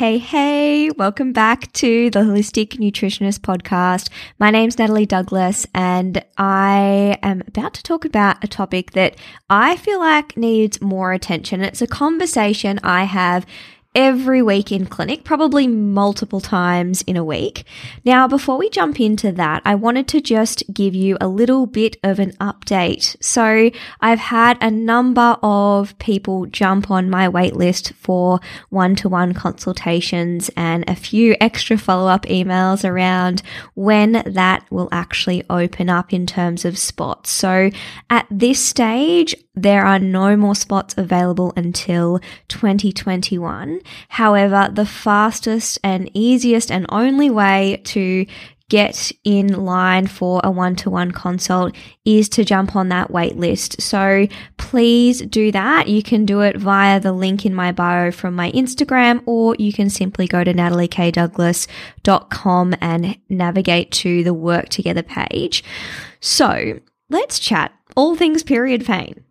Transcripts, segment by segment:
Hey, hey, welcome back to the Holistic Nutritionist Podcast. My name's Natalie Douglas, and I am about to talk about a topic that I feel like needs more attention. It's a conversation I have every week in clinic, probably multiple times in a week. Now, before we jump into that, I wanted to just give you a little bit of an update. So I've had a number of people jump on my waitlist for one-to-one consultations and a few extra follow-up emails around when that will actually open up in terms of spots. So at this stage, there are no more spots available until 2021. However, the fastest and easiest and only way to get in line for a one to one consult is to jump on that wait list. So please do that. You can do it via the link in my bio from my Instagram, or you can simply go to nataliekdouglas.com and navigate to the work together page. So let's chat all things period pain.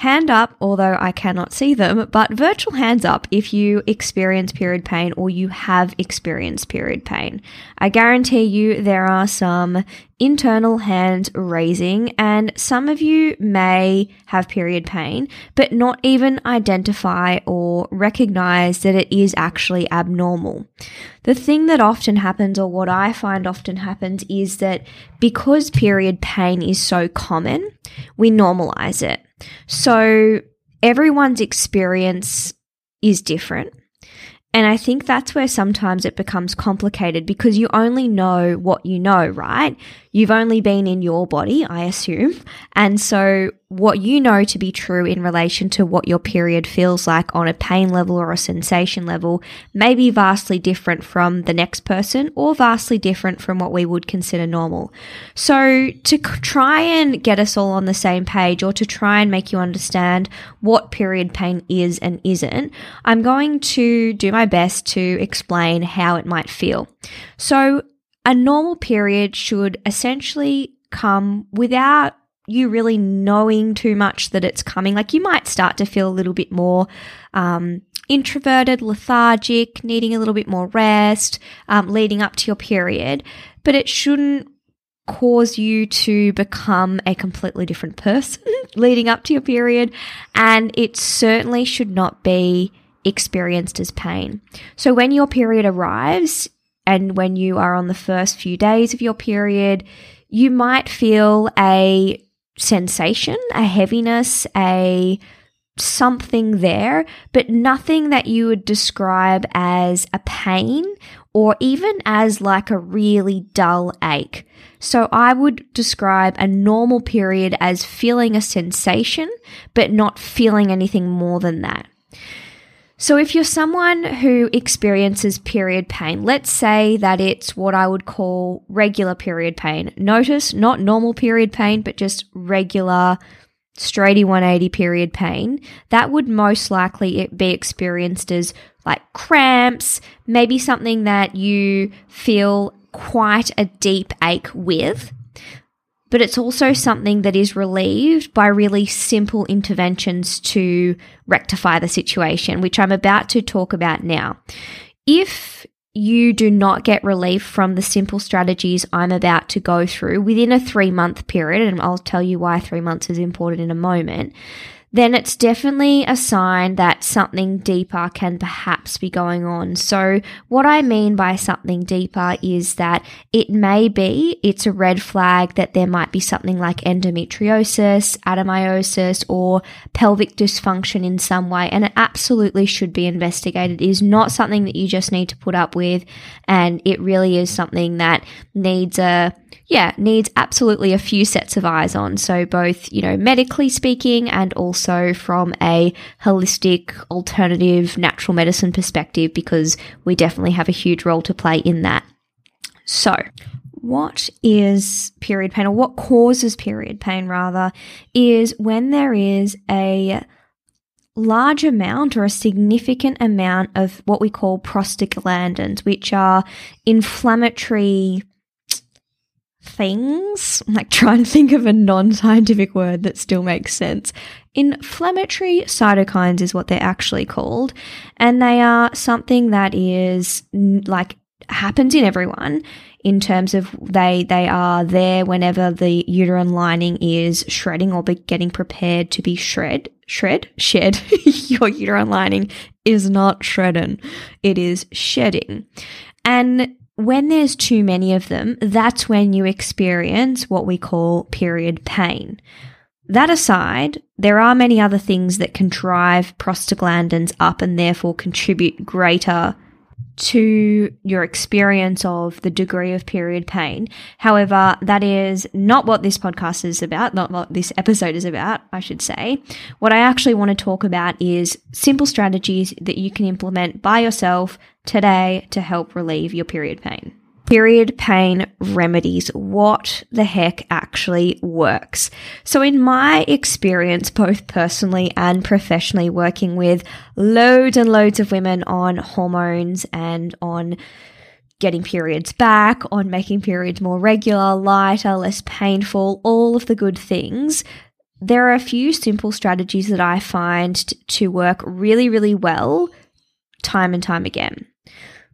Hand up, although I cannot see them, but virtual hands up if you experience period pain or you have experienced period pain. I guarantee you there are some internal hand raising, and some of you may have period pain, but not even identify or recognize that it is actually abnormal. The thing that often happens, or what I find often happens, is that because period pain is so common, we normalize it. So everyone's experience is different. And I think that's where sometimes it becomes complicated because you only know what you know, right? You've only been in your body, I assume. And so what you know to be true in relation to what your period feels like on a pain level or a sensation level may be vastly different from the next person or vastly different from what we would consider normal. So to try and get us all on the same page or to try and make you understand what period pain is and isn't, I'm going to do my best to explain how it might feel. So a normal period should essentially come without you really knowing too much that it's coming. Like you might start to feel a little bit more um, introverted, lethargic, needing a little bit more rest um, leading up to your period, but it shouldn't cause you to become a completely different person leading up to your period. And it certainly should not be experienced as pain. So when your period arrives, and when you are on the first few days of your period, you might feel a sensation, a heaviness, a something there, but nothing that you would describe as a pain or even as like a really dull ache. So I would describe a normal period as feeling a sensation, but not feeling anything more than that. So, if you're someone who experiences period pain, let's say that it's what I would call regular period pain. Notice not normal period pain, but just regular straighty 180 period pain. That would most likely be experienced as like cramps, maybe something that you feel quite a deep ache with but it's also something that is relieved by really simple interventions to rectify the situation, which I'm about to talk about now. If you do not get relief from the simple strategies I'm about to go through within a three month period, and I'll tell you why three months is important in a moment, then it's definitely a sign that something deeper can perhaps be going on. So, what I mean by something deeper is that it may be it's a red flag that there might be something like endometriosis, adenomyosis, or pelvic dysfunction in some way, and it absolutely should be investigated. It is not something that you just need to put up with, and it really is something that needs a yeah, needs absolutely a few sets of eyes on. So, both, you know, medically speaking and also from a holistic, alternative, natural medicine perspective, because we definitely have a huge role to play in that. So, what is period pain, or what causes period pain, rather, is when there is a large amount or a significant amount of what we call prostaglandins, which are inflammatory things. Like trying to think of a non scientific word that still makes sense. Inflammatory cytokines is what they're actually called. And they are something that is like happens in everyone in terms of they they are there whenever the uterine lining is shredding or be getting prepared to be shred shred shed your uterine lining is not shredding it is shedding and when there's too many of them that's when you experience what we call period pain. That aside, there are many other things that can drive prostaglandins up and therefore contribute greater to your experience of the degree of period pain. However, that is not what this podcast is about, not what this episode is about, I should say. What I actually want to talk about is simple strategies that you can implement by yourself today to help relieve your period pain period pain remedies. What the heck actually works? So in my experience, both personally and professionally working with loads and loads of women on hormones and on getting periods back, on making periods more regular, lighter, less painful, all of the good things. There are a few simple strategies that I find to work really, really well time and time again.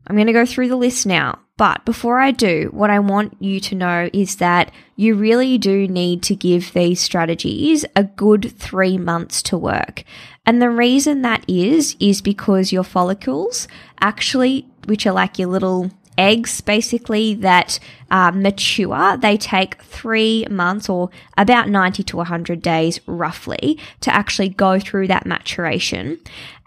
I'm going to go through the list now. But before I do, what I want you to know is that you really do need to give these strategies a good three months to work. And the reason that is, is because your follicles actually, which are like your little eggs basically that uh, mature, they take three months or about 90 to 100 days roughly to actually go through that maturation.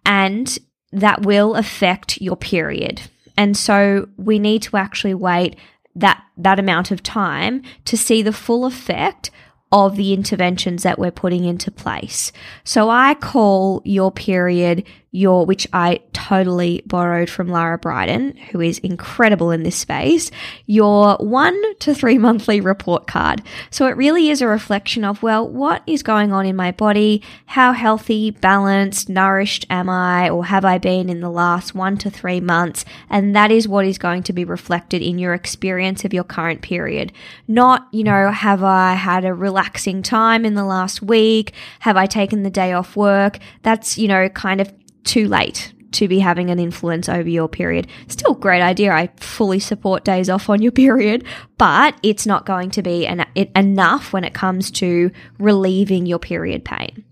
And that will affect your period. And so we need to actually wait that, that amount of time to see the full effect of the interventions that we're putting into place. So I call your period your, which I totally borrowed from Lara Briden, who is incredible in this space, your one to three monthly report card. So it really is a reflection of, well, what is going on in my body? How healthy, balanced, nourished am I, or have I been in the last one to three months? And that is what is going to be reflected in your experience of your current period. Not, you know, have I had a relaxing time in the last week? Have I taken the day off work? That's, you know, kind of too late to be having an influence over your period. Still great idea. I fully support days off on your period, but it's not going to be enough when it comes to relieving your period pain.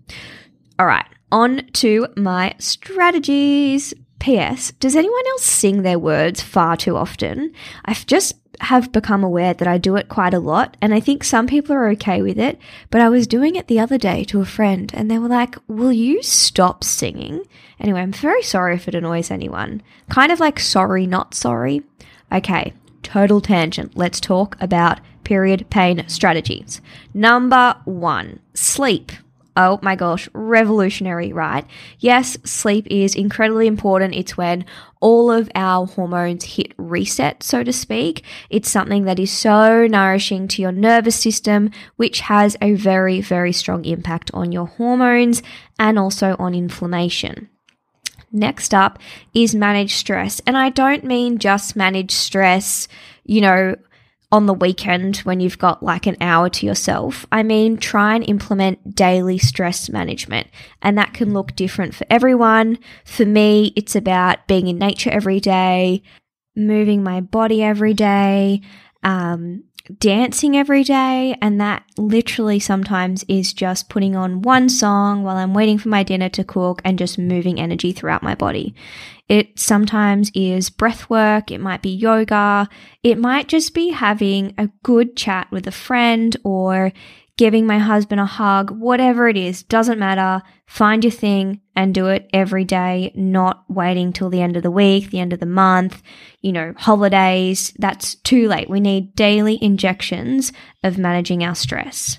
All right, on to my strategies. P.S. Does anyone else sing their words far too often? I've just have become aware that I do it quite a lot, and I think some people are okay with it. But I was doing it the other day to a friend, and they were like, Will you stop singing? Anyway, I'm very sorry if it annoys anyone. Kind of like sorry, not sorry. Okay, total tangent. Let's talk about period pain strategies. Number one, sleep. Oh my gosh, revolutionary, right? Yes, sleep is incredibly important. It's when all of our hormones hit reset, so to speak. It's something that is so nourishing to your nervous system, which has a very, very strong impact on your hormones and also on inflammation. Next up is manage stress. And I don't mean just manage stress, you know, on the weekend when you've got like an hour to yourself. I mean, try and implement daily stress management. And that can look different for everyone. For me, it's about being in nature every day, moving my body every day, um, dancing every day. And that literally sometimes is just putting on one song while I'm waiting for my dinner to cook and just moving energy throughout my body. It sometimes is breath work. It might be yoga. It might just be having a good chat with a friend or giving my husband a hug, whatever it is, doesn't matter. Find your thing and do it every day, not waiting till the end of the week, the end of the month, you know, holidays. That's too late. We need daily injections of managing our stress.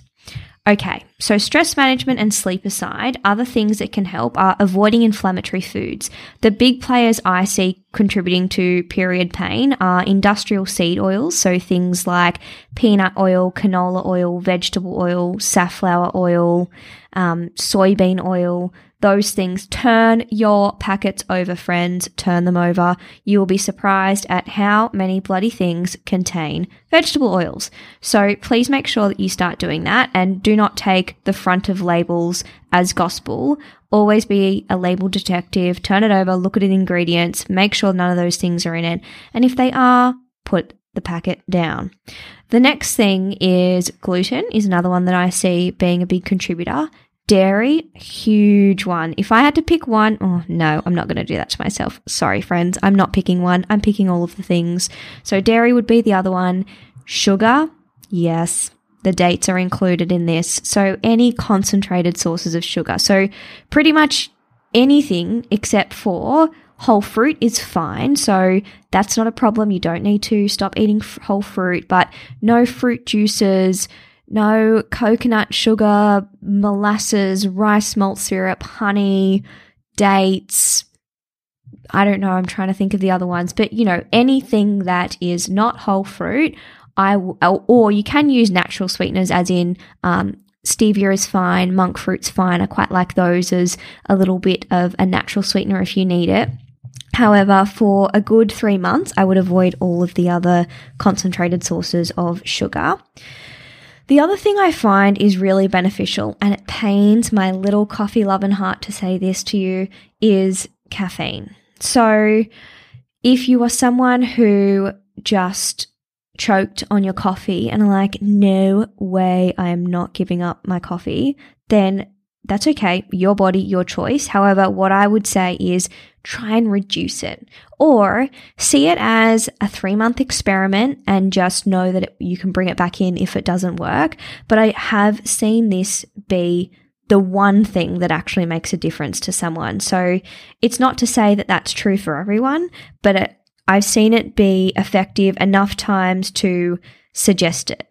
Okay, so stress management and sleep aside, other things that can help are avoiding inflammatory foods. The big players I see contributing to period pain are industrial seed oils, so things like peanut oil, canola oil, vegetable oil, safflower oil, um, soybean oil. Those things. Turn your packets over, friends. Turn them over. You will be surprised at how many bloody things contain vegetable oils. So please make sure that you start doing that and do not take the front of labels as gospel. Always be a label detective. Turn it over, look at the ingredients, make sure none of those things are in it. And if they are, put the packet down. The next thing is gluten is another one that I see being a big contributor. Dairy, huge one. If I had to pick one, oh no, I'm not going to do that to myself. Sorry, friends. I'm not picking one. I'm picking all of the things. So dairy would be the other one. Sugar, yes. The dates are included in this. So any concentrated sources of sugar. So pretty much anything except for whole fruit is fine. So that's not a problem. You don't need to stop eating whole fruit, but no fruit juices, no coconut sugar, molasses, rice malt syrup, honey, dates. I don't know. I'm trying to think of the other ones, but you know, anything that is not whole fruit, I w- or you can use natural sweeteners, as in um, stevia is fine, monk fruit's fine. I quite like those as a little bit of a natural sweetener if you need it. However, for a good three months, I would avoid all of the other concentrated sources of sugar. The other thing I find is really beneficial, and it pains my little coffee loving heart to say this to you, is caffeine. So, if you are someone who just choked on your coffee and are like, no way, I am not giving up my coffee, then that's okay. Your body, your choice. However, what I would say is try and reduce it or see it as a three month experiment and just know that it, you can bring it back in if it doesn't work. But I have seen this be the one thing that actually makes a difference to someone. So it's not to say that that's true for everyone, but it, I've seen it be effective enough times to suggest it.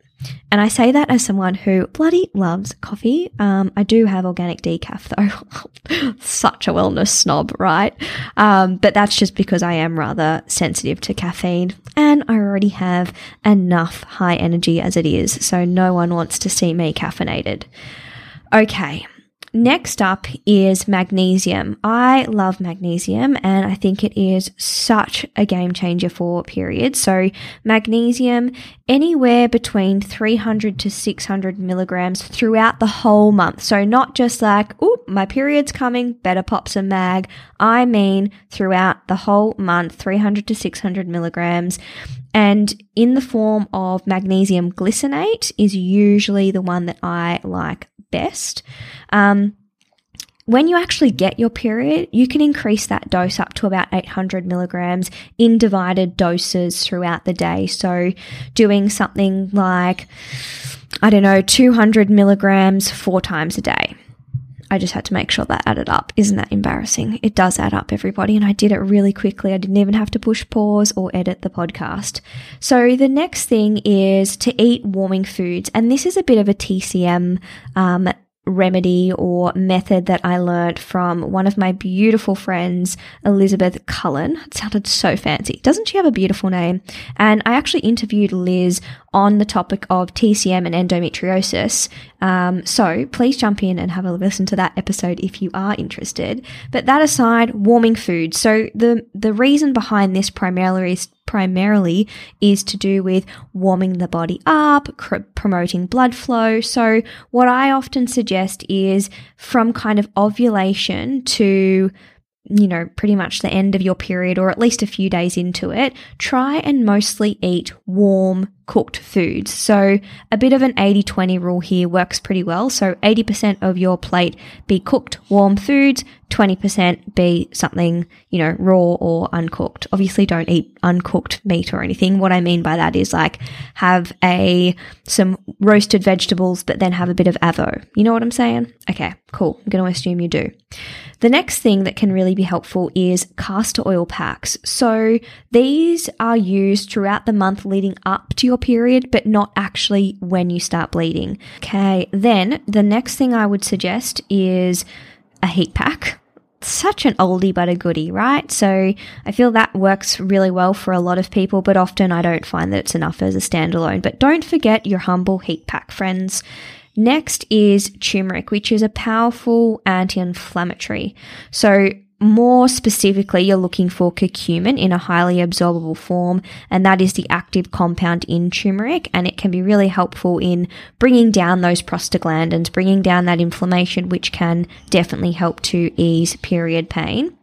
And I say that as someone who bloody loves coffee. Um, I do have organic decaf though. Such a wellness snob, right? Um, but that's just because I am rather sensitive to caffeine and I already have enough high energy as it is. So no one wants to see me caffeinated. Okay. Next up is magnesium. I love magnesium and I think it is such a game changer for periods. So, magnesium anywhere between 300 to 600 milligrams throughout the whole month. So, not just like, oh, my period's coming, better pop some mag. I mean, throughout the whole month, 300 to 600 milligrams. And in the form of magnesium glycinate is usually the one that I like best. Um, when you actually get your period, you can increase that dose up to about 800 milligrams in divided doses throughout the day. So, doing something like, I don't know, 200 milligrams four times a day. I just had to make sure that added up. Isn't that embarrassing? It does add up, everybody. And I did it really quickly. I didn't even have to push pause or edit the podcast. So the next thing is to eat warming foods. And this is a bit of a TCM um, remedy or method that I learned from one of my beautiful friends, Elizabeth Cullen. It sounded so fancy. Doesn't she have a beautiful name? And I actually interviewed Liz on the topic of TCM and endometriosis. Um, so please jump in and have a listen to that episode if you are interested. But that aside, warming food. So the the reason behind this primarily is primarily is to do with warming the body up, promoting blood flow. So what I often suggest is from kind of ovulation to you know, pretty much the end of your period or at least a few days into it, try and mostly eat warm cooked foods. So a bit of an 80-20 rule here works pretty well. So 80% of your plate be cooked warm foods, 20% be something, you know, raw or uncooked. Obviously don't eat uncooked meat or anything. What I mean by that is like have a, some roasted vegetables, but then have a bit of avo. You know what I'm saying? Okay, cool. I'm going to assume you do. The next thing that can really be helpful is castor oil packs. So these are used throughout the month leading up to your period, but not actually when you start bleeding. Okay, then the next thing I would suggest is a heat pack such an oldie but a goodie, right? So I feel that works really well for a lot of people, but often I don't find that it's enough as a standalone. But don't forget your humble heat pack, friends. Next is turmeric, which is a powerful anti inflammatory. So, more specifically, you're looking for curcumin in a highly absorbable form, and that is the active compound in turmeric, and it can be really helpful in bringing down those prostaglandins, bringing down that inflammation, which can definitely help to ease period pain.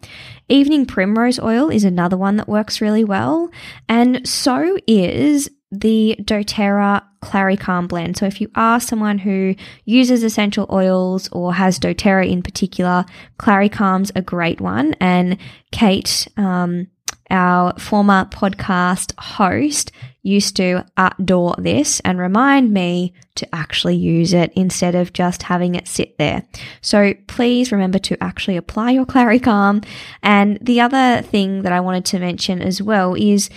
Evening primrose oil is another one that works really well, and so is the doTERRA ClaryCalm blend. So if you are someone who uses essential oils or has doTERRA in particular, ClaryCalm's a great one. And Kate, um, our former podcast host, used to adore this and remind me to actually use it instead of just having it sit there. So please remember to actually apply your ClaryCalm. And the other thing that I wanted to mention as well is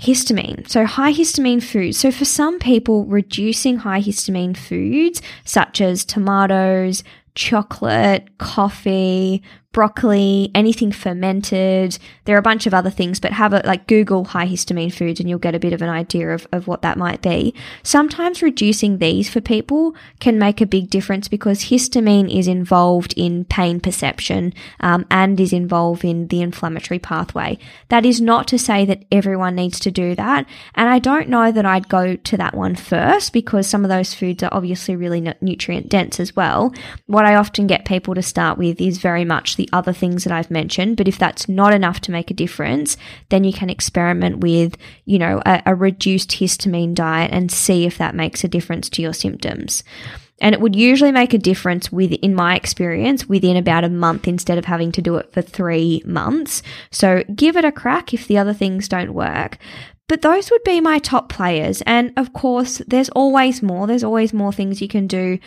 histamine. So, high histamine foods. So, for some people, reducing high histamine foods such as tomatoes, chocolate, coffee, broccoli, anything fermented. There are a bunch of other things, but have a like Google high histamine foods and you'll get a bit of an idea of, of what that might be. Sometimes reducing these for people can make a big difference because histamine is involved in pain perception um, and is involved in the inflammatory pathway. That is not to say that everyone needs to do that. And I don't know that I'd go to that one first because some of those foods are obviously really nutrient dense as well. What I often get people to start with is very much the other things that I've mentioned. But if that's not enough to make a difference, then you can experiment with, you know, a, a reduced histamine diet and see if that makes a difference to your symptoms. And it would usually make a difference with, in my experience, within about a month instead of having to do it for three months. So give it a crack if the other things don't work. But those would be my top players. And of course, there's always more. There's always more things you can do.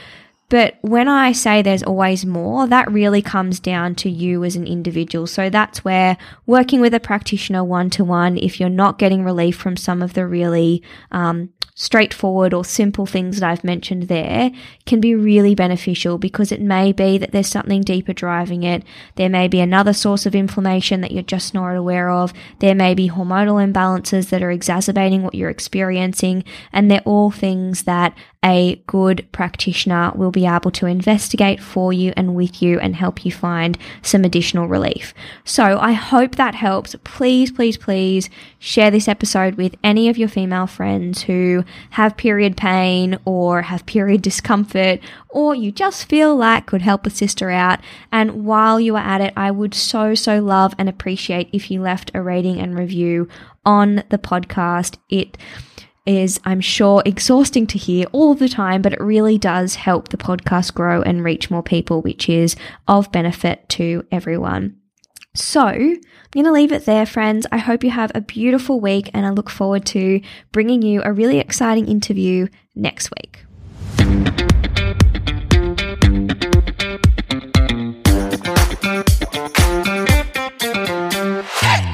But when I say there's always more, that really comes down to you as an individual. So that's where working with a practitioner one to one, if you're not getting relief from some of the really um, straightforward or simple things that I've mentioned there can be really beneficial because it may be that there's something deeper driving it. There may be another source of inflammation that you're just not aware of. There may be hormonal imbalances that are exacerbating what you're experiencing. And they're all things that a good practitioner will be able to investigate for you and with you and help you find some additional relief. So I hope that helps. Please, please, please share this episode with any of your female friends who have period pain or have period discomfort or you just feel like could help a sister out. And while you are at it, I would so, so love and appreciate if you left a rating and review on the podcast. It is, I'm sure, exhausting to hear all the time, but it really does help the podcast grow and reach more people, which is of benefit to everyone. So, I'm going to leave it there, friends. I hope you have a beautiful week, and I look forward to bringing you a really exciting interview next week. Hey!